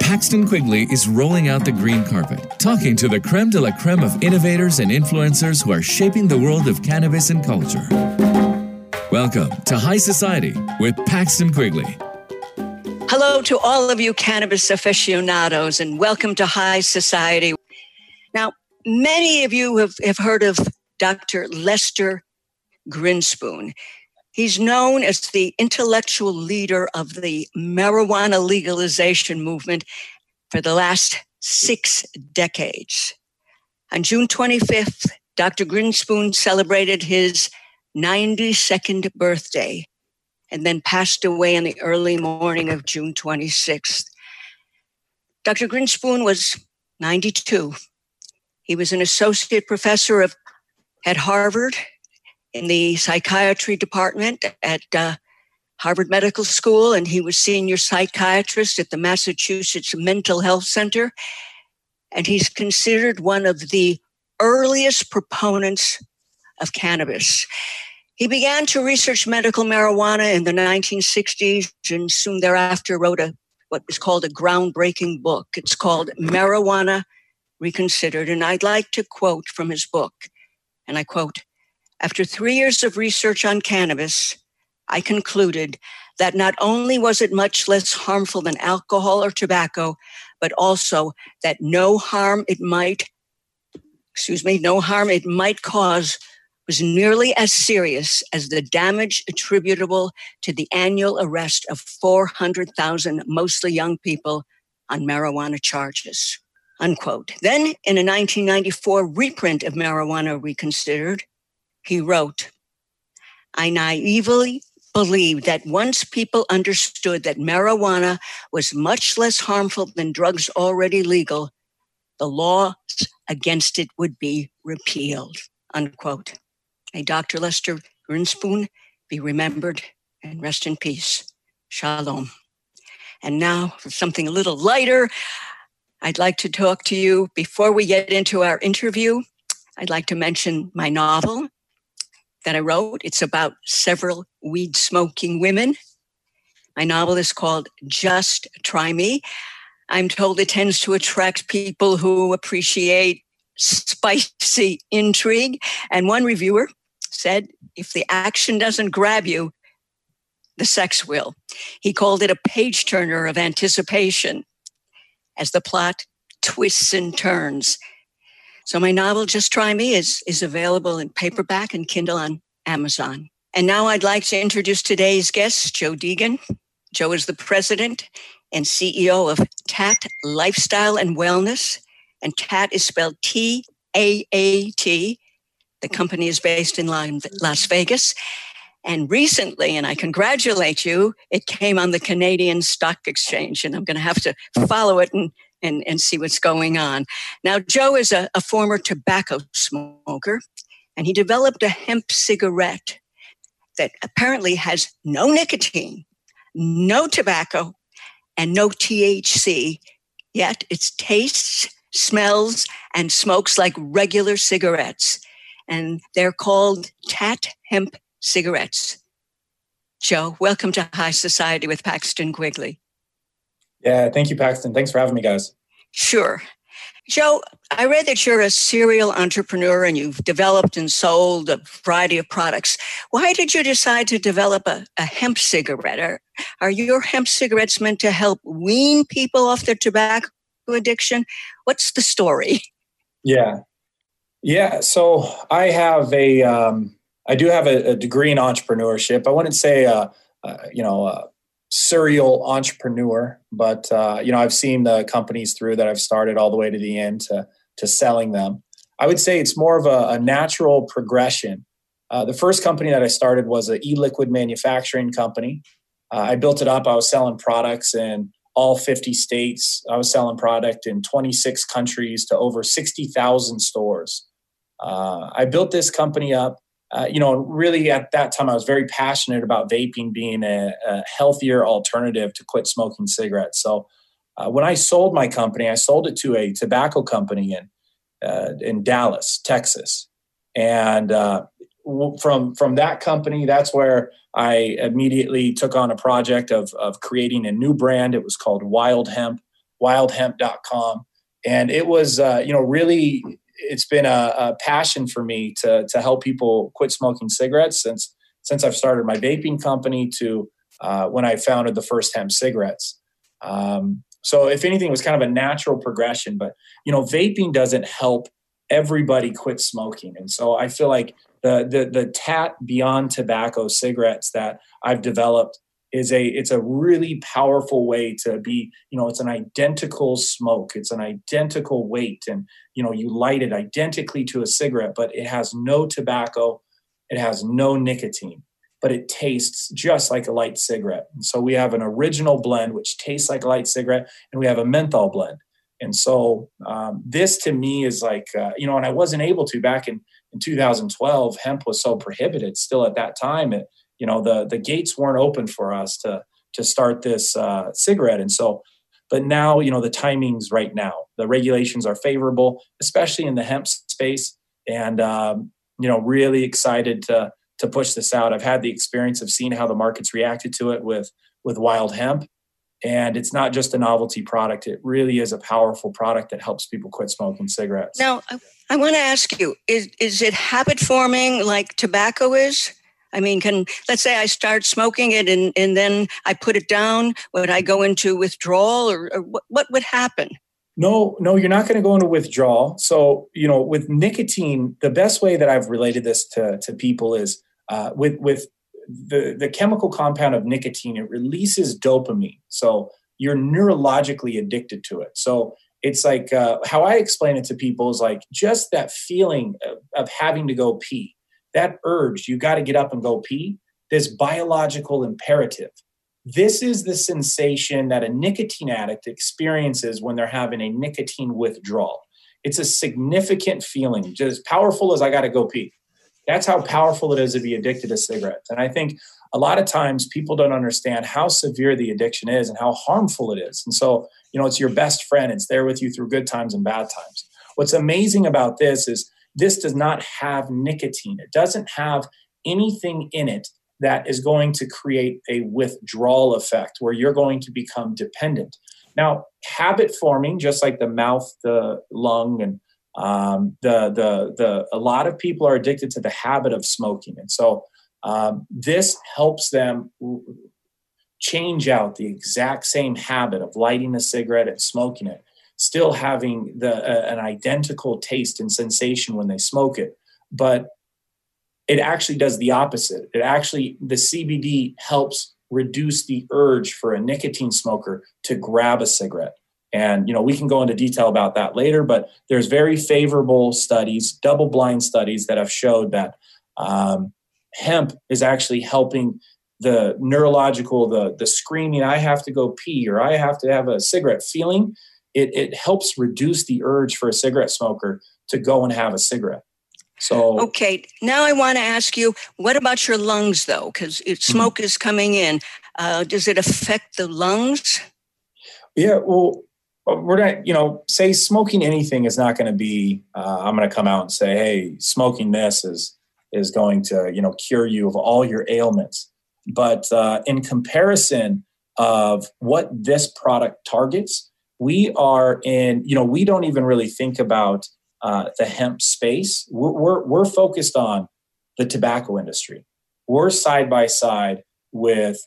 Paxton Quigley is rolling out the green carpet, talking to the creme de la creme of innovators and influencers who are shaping the world of cannabis and culture. Welcome to High Society with Paxton Quigley. Hello to all of you cannabis aficionados, and welcome to High Society. Now, many of you have, have heard of Dr. Lester Grinspoon. He's known as the intellectual leader of the marijuana legalization movement for the last six decades. On June 25th, Dr. Grinspoon celebrated his 92nd birthday and then passed away in the early morning of June 26th. Dr. Grinspoon was 92. He was an associate professor of, at Harvard in the psychiatry department at uh, Harvard Medical School, and he was senior psychiatrist at the Massachusetts Mental Health Center. And he's considered one of the earliest proponents of cannabis. He began to research medical marijuana in the 1960s and soon thereafter wrote a what was called a groundbreaking book. It's called Marijuana Reconsidered. And I'd like to quote from his book. And I quote after three years of research on cannabis, I concluded that not only was it much less harmful than alcohol or tobacco, but also that no harm it might, excuse me, no harm it might cause was nearly as serious as the damage attributable to the annual arrest of 400,000 mostly young people on marijuana charges. Unquote. Then, in a 1994 reprint of Marijuana Reconsidered, he wrote, I naively believed that once people understood that marijuana was much less harmful than drugs already legal, the laws against it would be repealed. Unquote. May Dr. Lester Grinspoon be remembered and rest in peace. Shalom. And now for something a little lighter, I'd like to talk to you before we get into our interview. I'd like to mention my novel, that I wrote. It's about several weed smoking women. My novel is called Just Try Me. I'm told it tends to attract people who appreciate spicy intrigue. And one reviewer said, if the action doesn't grab you, the sex will. He called it a page turner of anticipation as the plot twists and turns. So my novel, Just Try Me, is, is available in paperback and Kindle on Amazon. And now I'd like to introduce today's guest, Joe Deegan. Joe is the president and CEO of TAAT Lifestyle and Wellness. And TAAT is spelled T A A T. The company is based in Las Vegas. And recently, and I congratulate you, it came on the Canadian Stock Exchange, and I'm going to have to follow it and and, and see what's going on. Now, Joe is a, a former tobacco smoker, and he developed a hemp cigarette that apparently has no nicotine, no tobacco, and no THC, yet it tastes, smells, and smokes like regular cigarettes. And they're called TAAT Hemp cigarettes. Joe, welcome to High Society with Paxton Quigley. Yeah, thank you, Paxton. Thanks for having me, guys. Sure. Joe, I read that you're a serial entrepreneur and you've developed and sold a variety of products. Why did you decide to develop a, a hemp cigarette? Are, are your hemp cigarettes meant to help wean people off their tobacco addiction? What's the story? Yeah. Yeah. So I have a, um, I do have a, a, degree in entrepreneurship. I wouldn't say, uh, uh, you know, uh, serial entrepreneur, but uh, you know I've seen the companies through that I've started all the way to the end to to selling them. I would say it's more of a, a natural progression. Uh, the first company that I started was an e-liquid manufacturing company. Uh, I built it up. I was selling products in all 50 states. I was selling product in 26 countries to over 60,000 stores. Uh, I built this company up uh, you know, really at that time, I was very passionate about vaping being a, a healthier alternative to quit smoking cigarettes. So uh, when I sold my company, I sold it to a tobacco company in uh, in Dallas, Texas, and uh, from from that company, that's where I immediately took on a project of of creating a new brand. It was called Wild Hemp. wildhemp.com. And it was, uh, you know, really, it's been a, a, passion for me to, to help people quit smoking cigarettes since, since I've started my vaping company to uh, when I founded the first hemp cigarettes. Um, so if anything, it was kind of a natural progression, but you know, vaping doesn't help everybody quit smoking. And so I feel like the, the, the TAAT beyond tobacco cigarettes that I've developed is a it's a really powerful way to be you know it's an identical smoke. It's an identical weight and you know you light it identically to a cigarette but it has no tobacco. It has no nicotine but it tastes just like a light cigarette. And so we have an original blend which tastes like a light cigarette and we have a menthol blend. And so um, this to me is like uh, you know and i wasn't able to back in in 2012 hemp was so prohibited still at that time. It you know the the gates weren't open for us to to start this uh, cigarette. And so but now you know the timing's right now. The regulations are favorable especially in the hemp space. And um, you know really excited to to push this out. I've had the experience of seeing how the market's reacted to it with with wild hemp. And it's not just a novelty product. It really is a powerful product that helps people quit smoking cigarettes. Now i want to ask you is is it habit forming like tobacco is I mean, can let's say I start smoking it and, and then I put it down. Would I go into withdrawal or, or what, what would happen? No, no, you're not going to go into withdrawal. So, you know, with nicotine, the best way that I've related this to, to people is uh, with with the, the chemical compound of nicotine, it releases dopamine. So you're neurologically addicted to it. So it's like uh, how I explain it to people is like just that feeling of, of having to go pee that urge, you got to get up and go pee, this biological imperative. This is the sensation that a nicotine addict experiences when they're having a nicotine withdrawal. It's a significant feeling, just as powerful as I got to go pee. That's how powerful it is to be addicted to cigarettes. And I think a lot of times people don't understand how severe the addiction is and how harmful it is. And so, you know, it's your best friend, it's there with you through good times and bad times. What's amazing about this is this does not have nicotine. It doesn't have anything in it that is going to create a withdrawal effect where you're going to become dependent. Now, habit forming, just like the mouth, the lung, and um, the the the a lot of people are addicted to the habit of smoking, and so um, this helps them change out the exact same habit of lighting a cigarette and smoking it still having the uh, an identical taste and sensation when they smoke it but it actually does the opposite. It actually the cbd helps reduce the urge for a nicotine smoker to grab a cigarette. And you know we can go into detail about that later but there's very favorable studies double blind studies that have showed that um, hemp is actually helping the neurological the the screaming i have to go pee or i have to have a cigarette feeling it, it helps reduce the urge for a cigarette smoker to go and have a cigarette. So okay, now I want to ask you, what about your lungs though? Because mm-hmm. smoke mm-hmm. is coming in. Uh, does it affect the lungs? Yeah, well, we're not. You know, say smoking anything is not going to be. Uh, I'm going to come out and say, hey, smoking this is is going to you know cure you of all your ailments. But uh, in comparison of what this product targets, we are in, you know, we don't even really think about uh, the hemp space. We're, we're, we're focused on the tobacco industry. We're side by side with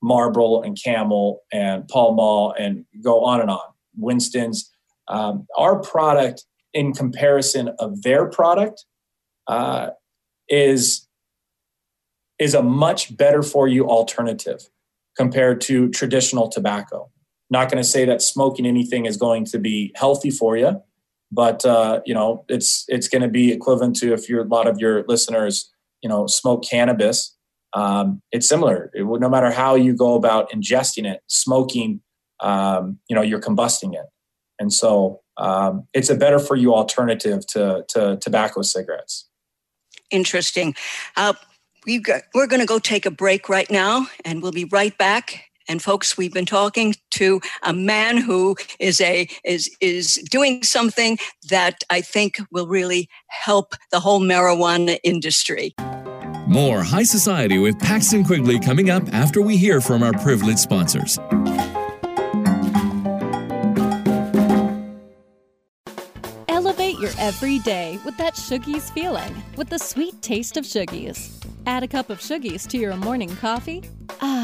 Marlboro and Camel and Pall Mall and go on and on. Winston's. Um, our product, in comparison of their product, uh, is is a much better for you alternative compared to traditional tobacco. Not going to say that smoking anything is going to be healthy for you, but uh, you know it's it's going to be equivalent to if you're a lot of your listeners you know smoke cannabis. Um, it's similar. It, no matter how you go about ingesting it, smoking, um, you know, you're combusting it, and so um, it's a better for you alternative to to tobacco cigarettes. Interesting. Uh, we we're going to go take a break right now, and we'll be right back and folks, we've been talking to a man who is a is is doing something that I think will really help the whole marijuana industry. More High Society with Paxton Quigley coming up after we hear from our privileged sponsors. Elevate your everyday with that Shoogies feeling with the sweet taste of Shoogies. Add a cup of Shoogies to your morning coffee. Ah,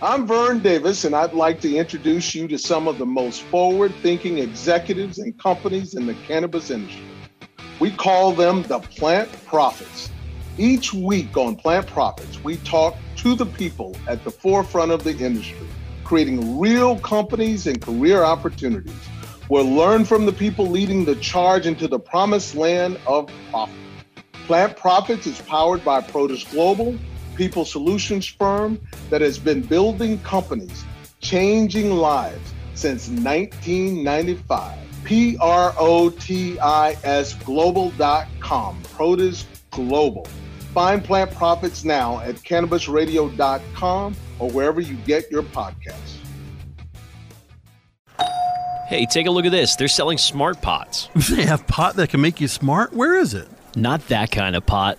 I'm Vern Davis, and I'd like to introduce you to some of the most forward thinking executives and companies in the cannabis industry. We call them the Plant Profits. Each week on Plant Profits, we talk to the people at the forefront of the industry, creating real companies and career opportunities. We'll learn from the people leading the charge into the promised land of profit. Plant Profits is powered by Protis Global people solutions firm that has been building companies, changing lives since 1995. P R O T I S global.com. Protis Global. Find Plant Profits now at cannabisradio.com or wherever you get your podcasts. Hey, take a look at this. They're selling smart pots. They have pot that can make you smart? Where is it? Not that kind of pot.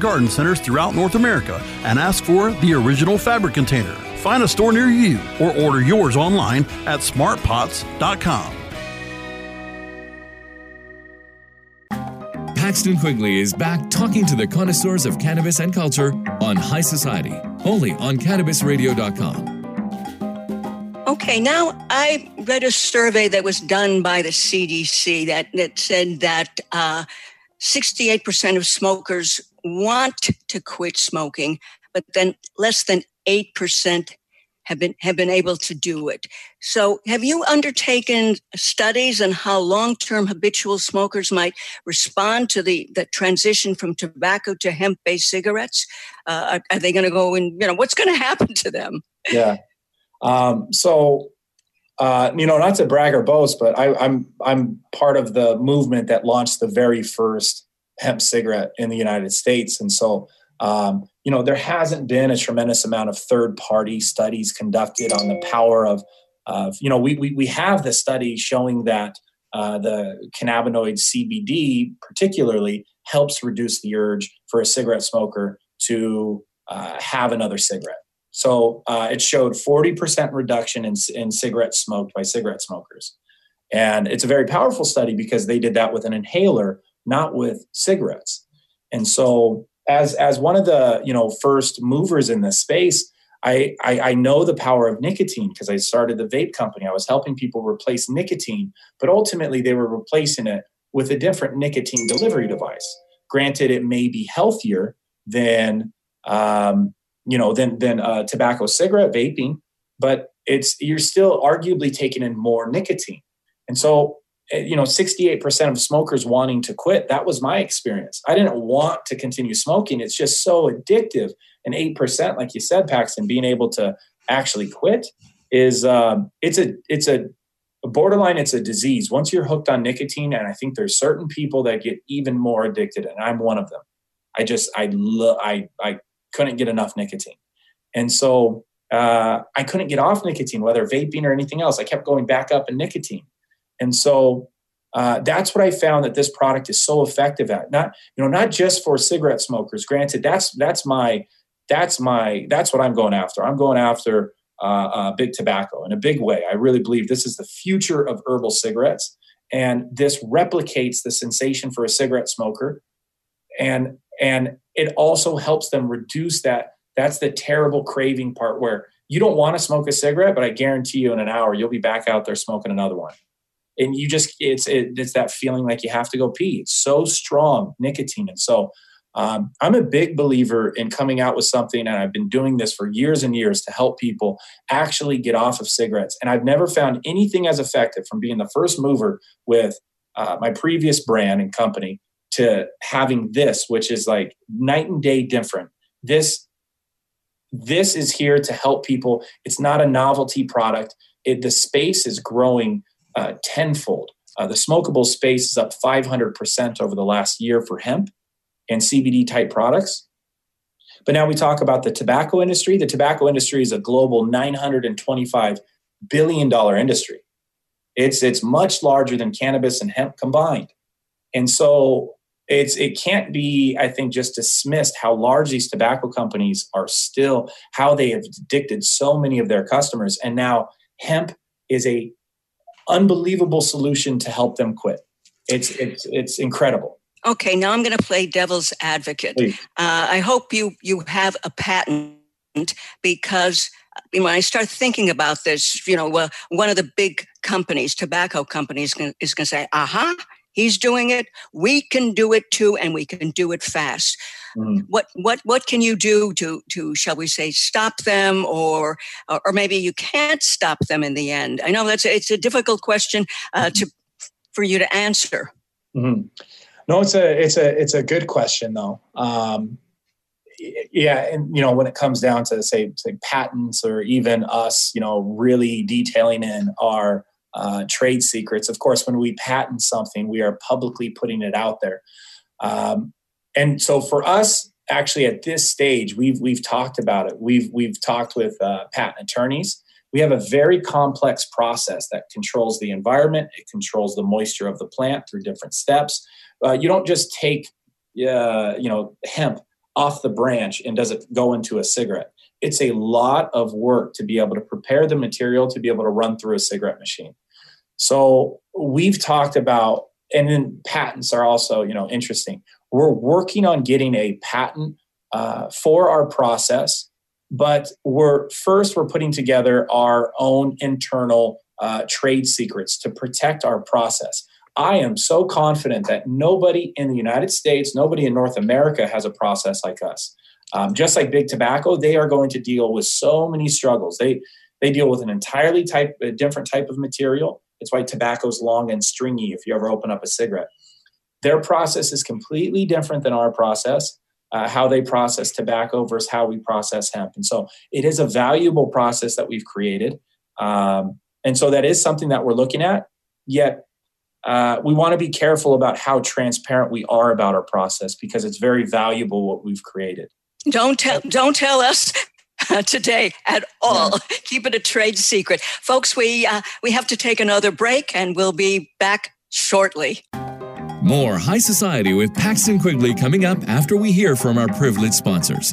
garden centers throughout North America and ask for the original fabric container. Find a store near you or order yours online at smartpots.com. Paxton Quigley is back talking to the connoisseurs of cannabis and culture on High Society, only on cannabisradio.com. Okay, now I read a survey that was done by the CDC that, that said that uh, 68% of smokers want to quit smoking, but then less than 8% have been have been able to do it. So, have you undertaken studies on how long-term habitual smokers might respond to the the transition from tobacco to hemp-based cigarettes? Uh, are, are they going to go and you know what's going to happen to them? Yeah. Um, so, uh, you know, not to brag or boast, but I, I'm I'm part of the movement that launched the very first hemp cigarette in the United States, and so um, you know there hasn't been a tremendous amount of third party studies conducted on the power of of you know we we, we have the study showing that uh, the cannabinoid CBD particularly helps reduce the urge for a cigarette smoker to uh, have another cigarette. So uh, it showed 40% reduction in, in cigarettes smoked by cigarette smokers. And it's a very powerful study because they did that with an inhaler, not with cigarettes. And so as, as one of the you know first movers in this space, I, I, I know the power of nicotine because I started the vape company. I was helping people replace nicotine, but ultimately they were replacing it with a different nicotine delivery device. Granted, it may be healthier than um, you know than than uh, tobacco cigarette vaping but it's you're still arguably taking in more nicotine and so you know 68% of smokers wanting to quit that was my experience i didn't want to continue smoking it's just so addictive and 8% like you said paxton being able to actually quit is um, it's a it's a borderline it's a disease once you're hooked on nicotine and i think there's certain people that get even more addicted and i'm one of them i just i love i i couldn't get enough nicotine. And so uh, I couldn't get off nicotine, whether vaping or anything else. I kept going back up in nicotine. And so uh, that's what I found that this product is so effective at. Not, you know, not just for cigarette smokers. Granted, that's that's my that's my that's what I'm going after. I'm going after uh, uh, big tobacco in a big way. I really believe this is the future of herbal cigarettes, and this replicates the sensation for a cigarette smoker. And and it also helps them reduce that that's the terrible craving part where you don't want to smoke a cigarette, but I guarantee you in an hour you'll be back out there smoking another one. And you just it's it, it's that feeling like you have to go pee. It's so strong nicotine, and so um, I'm a big believer in coming out with something, and I've been doing this for years and years to help people actually get off of cigarettes. And I've never found anything as effective from being the first mover with uh, my previous brand and company to having this, which is like night and day different. This this is here to help people. It's not a novelty product. It, the space is growing uh, tenfold. Uh, the smokable space is up 500% over the last year for hemp and CBD type products. But now we talk about the tobacco industry. The tobacco industry is a global $925 billion industry. It's, it's much larger than cannabis and hemp combined. And so it's it can't be i think just dismissed how large these tobacco companies are still how they have addicted so many of their customers and now hemp is a unbelievable solution to help them quit it's it's it's incredible okay now i'm going to play devil's advocate uh, i hope you you have a patent because when I start thinking about this, you know, well, one of the big companies, tobacco companies, is going to say, "Aha, He's doing it. We can do it too, and we can do it fast. Mm. What what what can you do to to shall we say stop them, or or maybe you can't stop them in the end? I know that's a, it's a difficult question uh, mm-hmm. to for you to answer. Mm-hmm. No, it's a it's a it's a good question though. Um, yeah, and you know when it comes down to say say patents or even us, you know, really detailing in our uh, trade secrets. Of course, when we patent something, we are publicly putting it out there. Um, and so for us, actually, at this stage, we've we've talked about it. We've we've talked with uh, patent attorneys. We have a very complex process that controls the environment. It controls the moisture of the plant through different steps. Uh, you don't just take uh, you know hemp off the branch and does it go into a cigarette it's a lot of work to be able to prepare the material to be able to run through a cigarette machine. So we've talked about, and then patents are also, you know, interesting. We're working on getting a patent uh, for our process, but we're first we're putting together our own internal uh, trade secrets to protect our process. I am so confident that nobody in the United States, nobody in North America has a process like us. Um, just like big tobacco, they are going to deal with so many struggles. They they deal with an entirely type different type of material. It's why tobacco is long and stringy. If you ever open up a cigarette, their process is completely different than our process. Uh, how they process tobacco versus how we process hemp, and so it is a valuable process that we've created. Um, and so that is something that we're looking at. Yet uh, we want to be careful about how transparent we are about our process because it's very valuable what we've created. Don't tell don't tell us today at all. Yeah. Keep it a trade secret, folks. We uh, we have to take another break, and we'll be back shortly. More High Society with Paxton Quigley coming up after we hear from our privileged sponsors.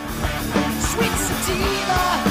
sweet sativa.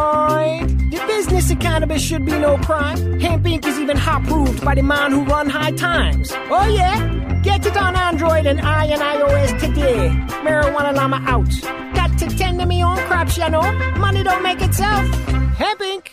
Of cannabis should be no crime. Hemp Inc. is even hot proved by the man who run high times. Oh yeah? Get it on Android and I and iOS today. Marijuana Llama out. Got to tend to me own crops, you know. Money don't make itself. Hemp Inc.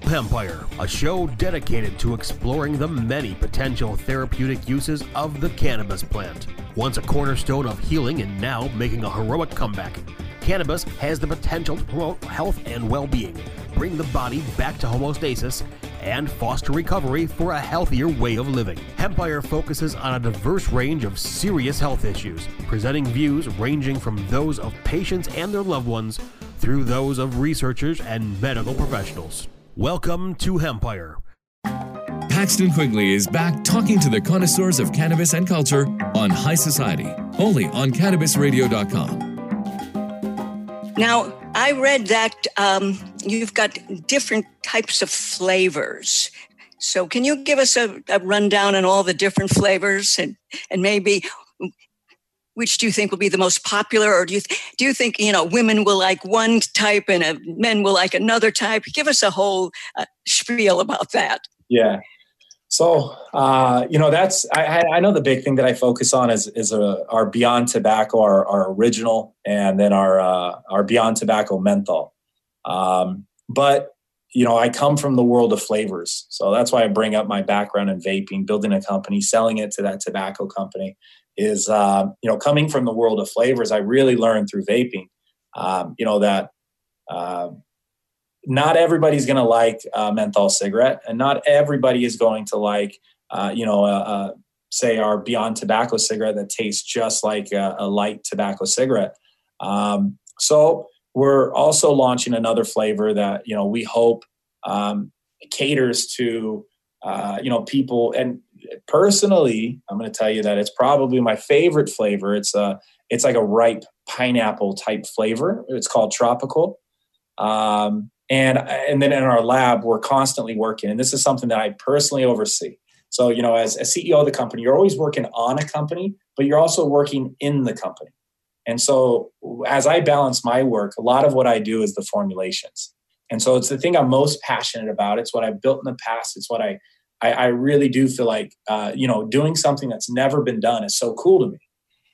Hempire, a show dedicated to exploring the many potential therapeutic uses of the cannabis plant. Once a cornerstone of healing and now making a heroic comeback, cannabis has the potential to promote health and well being, bring the body back to homeostasis, and foster recovery for a healthier way of living. Hempire focuses on a diverse range of serious health issues, presenting views ranging from those of patients and their loved ones through those of researchers and medical professionals. Welcome to Hempire. Paxton Quigley is back talking to the connoisseurs of cannabis and culture on High Society, only on CannabisRadio.com. Now, I read that um, you've got different types of flavors. So, can you give us a, a rundown on all the different flavors and, and maybe which do you think will be the most popular? Or do you th- do you think you know women will like one type and uh, men will like another type? Give us a whole uh, spiel about that. Yeah so uh, you know that's I, I, know the big thing that I focus on is is uh, our Beyond Tobacco, our, our original, and then our uh, our Beyond Tobacco menthol. Um, but you know I come from the world of flavors, so that's why I bring up my background in vaping, building a company, selling it to that tobacco company. Is uh, you know coming from the world of flavors, I really learned through vaping. Um, you know that uh, not everybody's going to like a menthol cigarette, and not everybody is going to like, uh, you know, a, a, say our Beyond Tobacco cigarette that tastes just like a, a light tobacco cigarette. Um, so we're also launching another flavor that you know we hope um, caters to uh, you know people. And personally, I'm going to tell you that it's probably my favorite flavor. It's a it's like a ripe pineapple type flavor. It's called tropical. Um, and and then in our lab we're constantly working. And this is something that i personally oversee. So you know as a ceo of the company you're always working on a company but you're also working in the company. And so as i balance my work a lot of what i do is the formulations. And so it's the thing i'm most passionate about. It's what i've built in the past. It's what i i, I really do feel like uh, you know doing something that's never been done is so cool to me.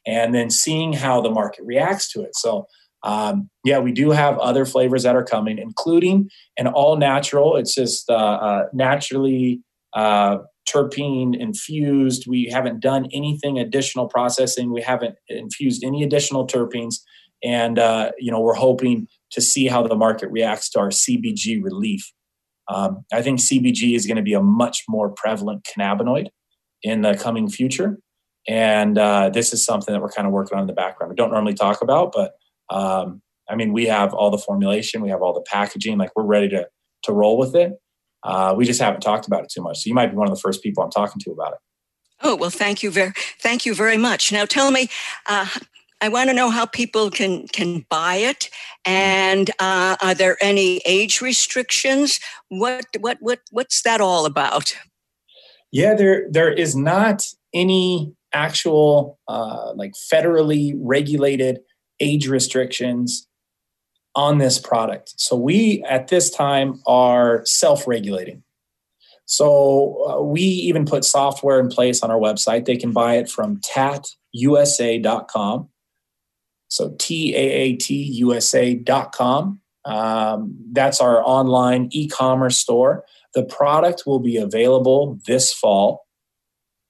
And then seeing how the market reacts to it. So um, yeah, we do have other flavors that are coming, including an all natural. It's just uh, uh, naturally uh, terpene infused. We haven't done anything additional processing. We haven't infused any additional terpenes, and uh, you know we're hoping to see how the market reacts to our CBG relief. Um, I think CBG is going to be a much more prevalent cannabinoid in the coming future, and uh, this is something that we're kind of working on in the background. We don't normally talk about, but um, I mean, we have all the formulation, we have all the packaging, like we're ready to to roll with it. Uh, we just haven't talked about it too much. So you might be one of the first people I'm talking to about it. Oh well, thank you very thank you very much. Now tell me, uh, I want to know how people can can buy it, and uh, are there any age restrictions? What what what what's that all about? Yeah, there there is not any actual uh, like federally regulated age restrictions on this product. So we at this time are self-regulating. So uh, we even put software in place on our website. They can buy it from taatusa.com. So T A A T USA.com. Um, that's our online e commerce store. The product will be available this fall.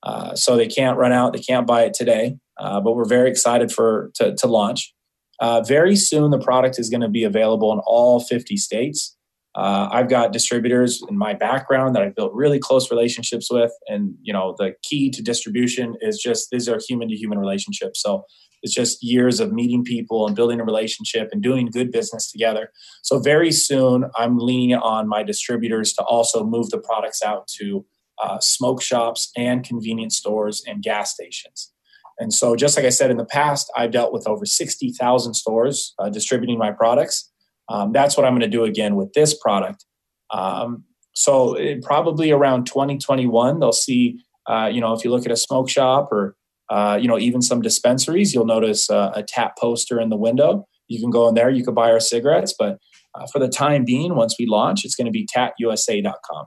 Uh, so they can't run out, they can't buy it today, uh, but we're very excited for to, to launch. Uh, very soon, the product is going to be available in all 50 states. Uh, I've got distributors in my background that I've built really close relationships with, and you know the key to distribution is just these are human to human relationships. So it's just years of meeting people and building a relationship and doing good business together. So very soon, I'm leaning on my distributors to also move the products out to uh, smoke shops and convenience stores and gas stations. And so, just like I said in the past, I've dealt with over 60,000 stores uh, distributing my products. Um, that's what I'm going to do again with this product. Um, so, it, probably around 2021, they'll see, uh, you know, if you look at a smoke shop or, uh, you know, even some dispensaries, you'll notice uh, a TAAT poster in the window. You can go in there, you can buy our cigarettes. But uh, for the time being, once we launch, it's going to be taatusa.com.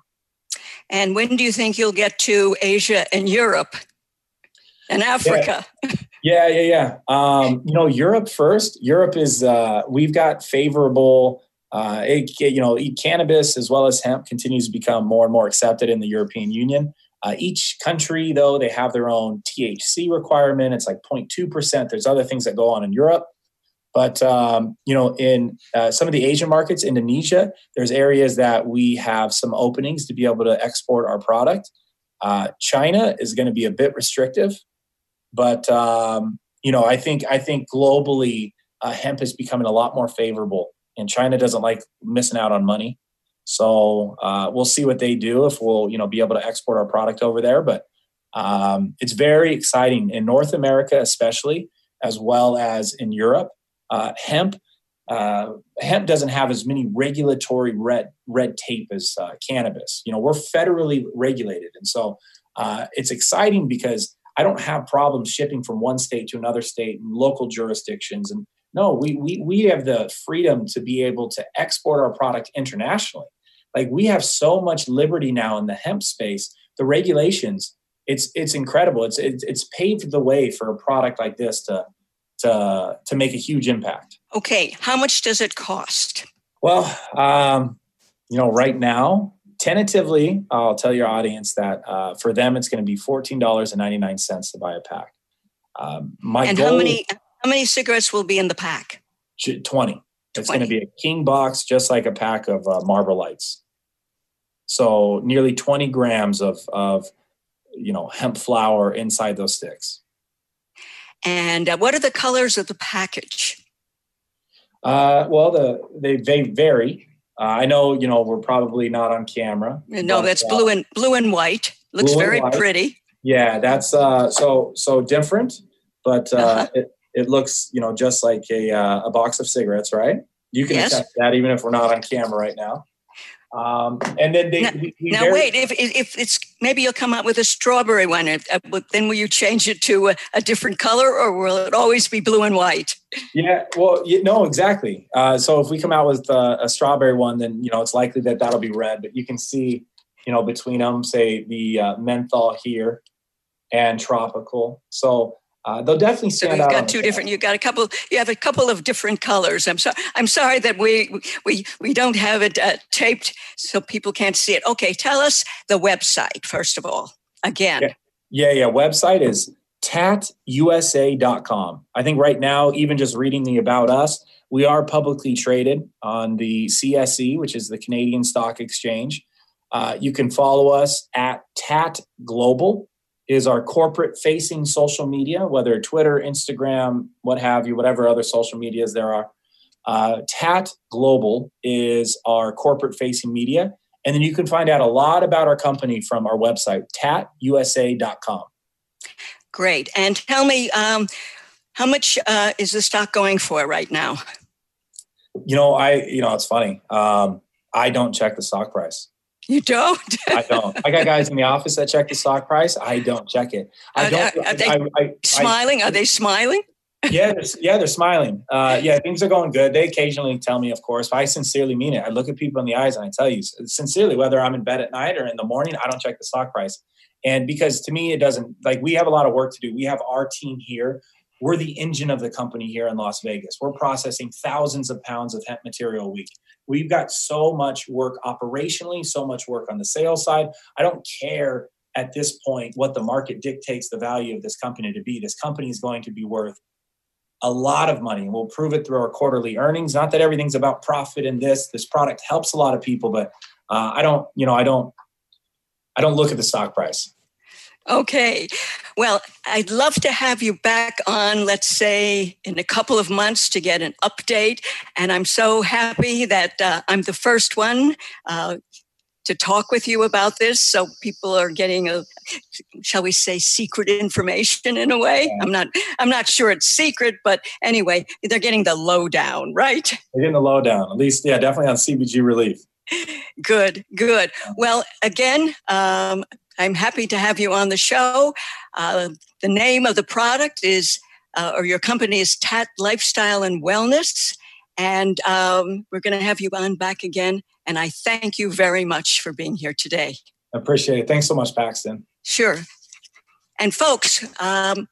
And when do you think you'll get to Asia and Europe? And Africa. Yeah, yeah, yeah. yeah. Um, you know, Europe first. Europe is uh, we've got favorable uh, it, you know, cannabis as well as hemp continues to become more and more accepted in the European Union. Uh, each country, though, they have their own THC requirement. It's like 0.2%. There's other things that go on in Europe. But, um, you know, in uh, some of the Asian markets, Indonesia, there's areas that we have some openings to be able to export our product. Uh, China is going to be a bit restrictive. But, um, you know, I think, I think globally, uh, hemp is becoming a lot more favorable. And China doesn't like missing out on money. So uh, we'll see what they do if we'll you know be able to export our product over there. But um, it's very exciting in North America, especially as well as in Europe. Uh, hemp uh, hemp doesn't have as many regulatory red red tape as uh, cannabis. You know, we're federally regulated, and so uh, it's exciting because I don't have problems shipping from one state to another state and local jurisdictions. And no, we we we have the freedom to be able to export our product internationally. Like we have so much liberty now in the hemp space. The regulations, it's it's incredible. It's it's, it's paved the way for a product like this to to to make a huge impact. Okay, how much does it cost? Well, um, you know, right now, tentatively, I'll tell your audience that uh, for them it's going to be fourteen dollars and ninety nine cents to buy a pack. Um, my and goal, how many how many cigarettes will be in the pack? Twenty. It's going to be a king box, just like a pack of uh, Marlboro Lights. So nearly 20 grams of, of you know hemp flower inside those sticks. And uh, what are the colors of the package? Uh, well, the they they vary. Uh, I know you know we're probably not on camera. No, but, that's blue and blue and white. Looks very white. pretty. Yeah, that's uh, so so different, but uh, uh-huh. it, it looks you know just like a uh, a box of cigarettes, right? You can yes. accept that even if we're not on camera right now. Um, and then they now, we, we now wait if if it's maybe you'll come out with a strawberry one. Uh, then will you change it to a, a, different color, or will it always be blue and white? Yeah, well, you, no, exactly. Uh, so if we come out with uh, a strawberry one, then you know it's likely that that'll be red. But you can see, you know, between them, say the uh, menthol here and tropical. So uh, they'll definitely stand so out. You've got two different. You've got a couple. You have a couple of different colors. I'm sorry. I'm sorry that we we we don't have it uh, taped so people can't see it. Okay, tell us the website first of all. Again. Yeah, yeah. yeah. Website is taatusa.com. I think right now, even just reading the about us, we are publicly traded on the CSE, which is the Canadian Stock Exchange. Uh, you can follow us at TAAT Global is our corporate facing social media, whether Twitter, Instagram, what have you, whatever other social medias there are. Uh, TAAT Global is our corporate facing media. And then you can find out a lot about our company from our website, taatusa.com. Great. And tell me, um, how much uh, is the stock going for right now? You know, I, you know, it's funny. Um, I don't check the stock price. You don't? I don't. I got guys in the office that check the stock price. I don't check it. I don't. Are, are they I, I, smiling? are they smiling? yeah, they're, yeah, they're smiling. Uh, yeah, things are going good. They occasionally tell me, of course, but I sincerely mean it. I look at people in the eyes and I tell you sincerely, whether I'm in bed at night or in the morning, I don't check the stock price. And because to me, it doesn't like we have a lot of work to do. We have our team here. We're the engine of the company here in Las Vegas. We're processing thousands of pounds of hemp material a week. We've got so much work operationally, so much work on the sales side. I don't care at this point what the market dictates the value of this company to be. This company is going to be worth a lot of money. And we'll prove it through our quarterly earnings. Not that everything's about profit in this. This product helps a lot of people, but uh, I don't, you know, I don't, I don't look at the stock price. Okay. Well, I'd love to have you back on, let's say, in a couple of months to get an update. And I'm so happy that uh, I'm the first one uh, to talk with you about this. So people are getting a, shall we say, secret information in a way. I'm not, I'm not sure it's secret, but anyway, they're getting the lowdown, right? They're getting the lowdown, at least, yeah, definitely on CBG relief. Good, good. Well, again, um, I'm happy to have you on the show. Uh, the name of the product is, uh, or your company is TAAT Lifestyle and Wellness. And um, we're going to have you on back again. And I thank you very much for being here today. I appreciate it. Thanks so much, Paxton. Sure. And folks, um,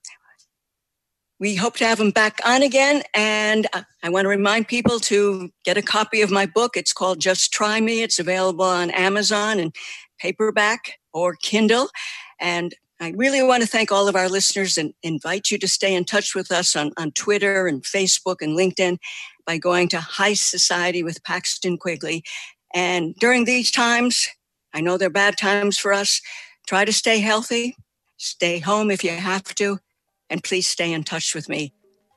we hope to have him back on again. And I want to remind people to get a copy of my book. It's called Just Try Me. It's available on Amazon and paperback or Kindle. And I really want to thank all of our listeners and invite you to stay in touch with us on, on Twitter and Facebook and LinkedIn by going to High Society with Paxton Quigley. And during these times, I know they're bad times for us. Try to stay healthy, stay home if you have to, and please stay in touch with me.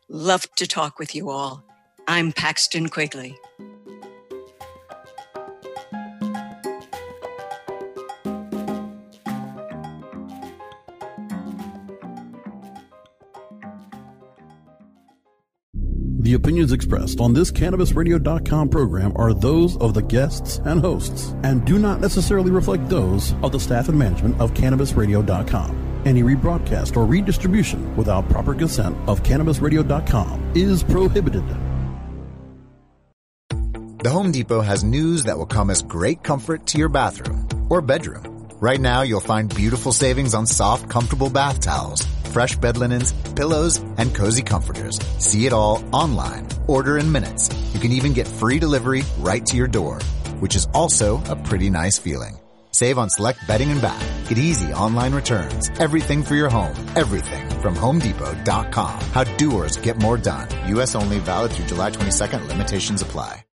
Love to talk with you all. I'm Paxton Quigley. The opinions expressed on this CannabisRadio.com program are those of the guests and hosts and do not necessarily reflect those of the staff and management of CannabisRadio.com. Any rebroadcast or redistribution without proper consent of CannabisRadio.com is prohibited. The Home Depot has news that will come as great comfort to your bathroom or bedroom. Right now, you'll find beautiful savings on soft, comfortable bath towels fresh bed linens, pillows, and cozy comforters. See it all online. Order in minutes. You can even get free delivery right to your door, which is also a pretty nice feeling. Save on select bedding and bath. Get easy online returns. Everything for your home. Everything from HomeDepot.com. How doers get more done. U.S. only valid through July 22nd. Limitations apply.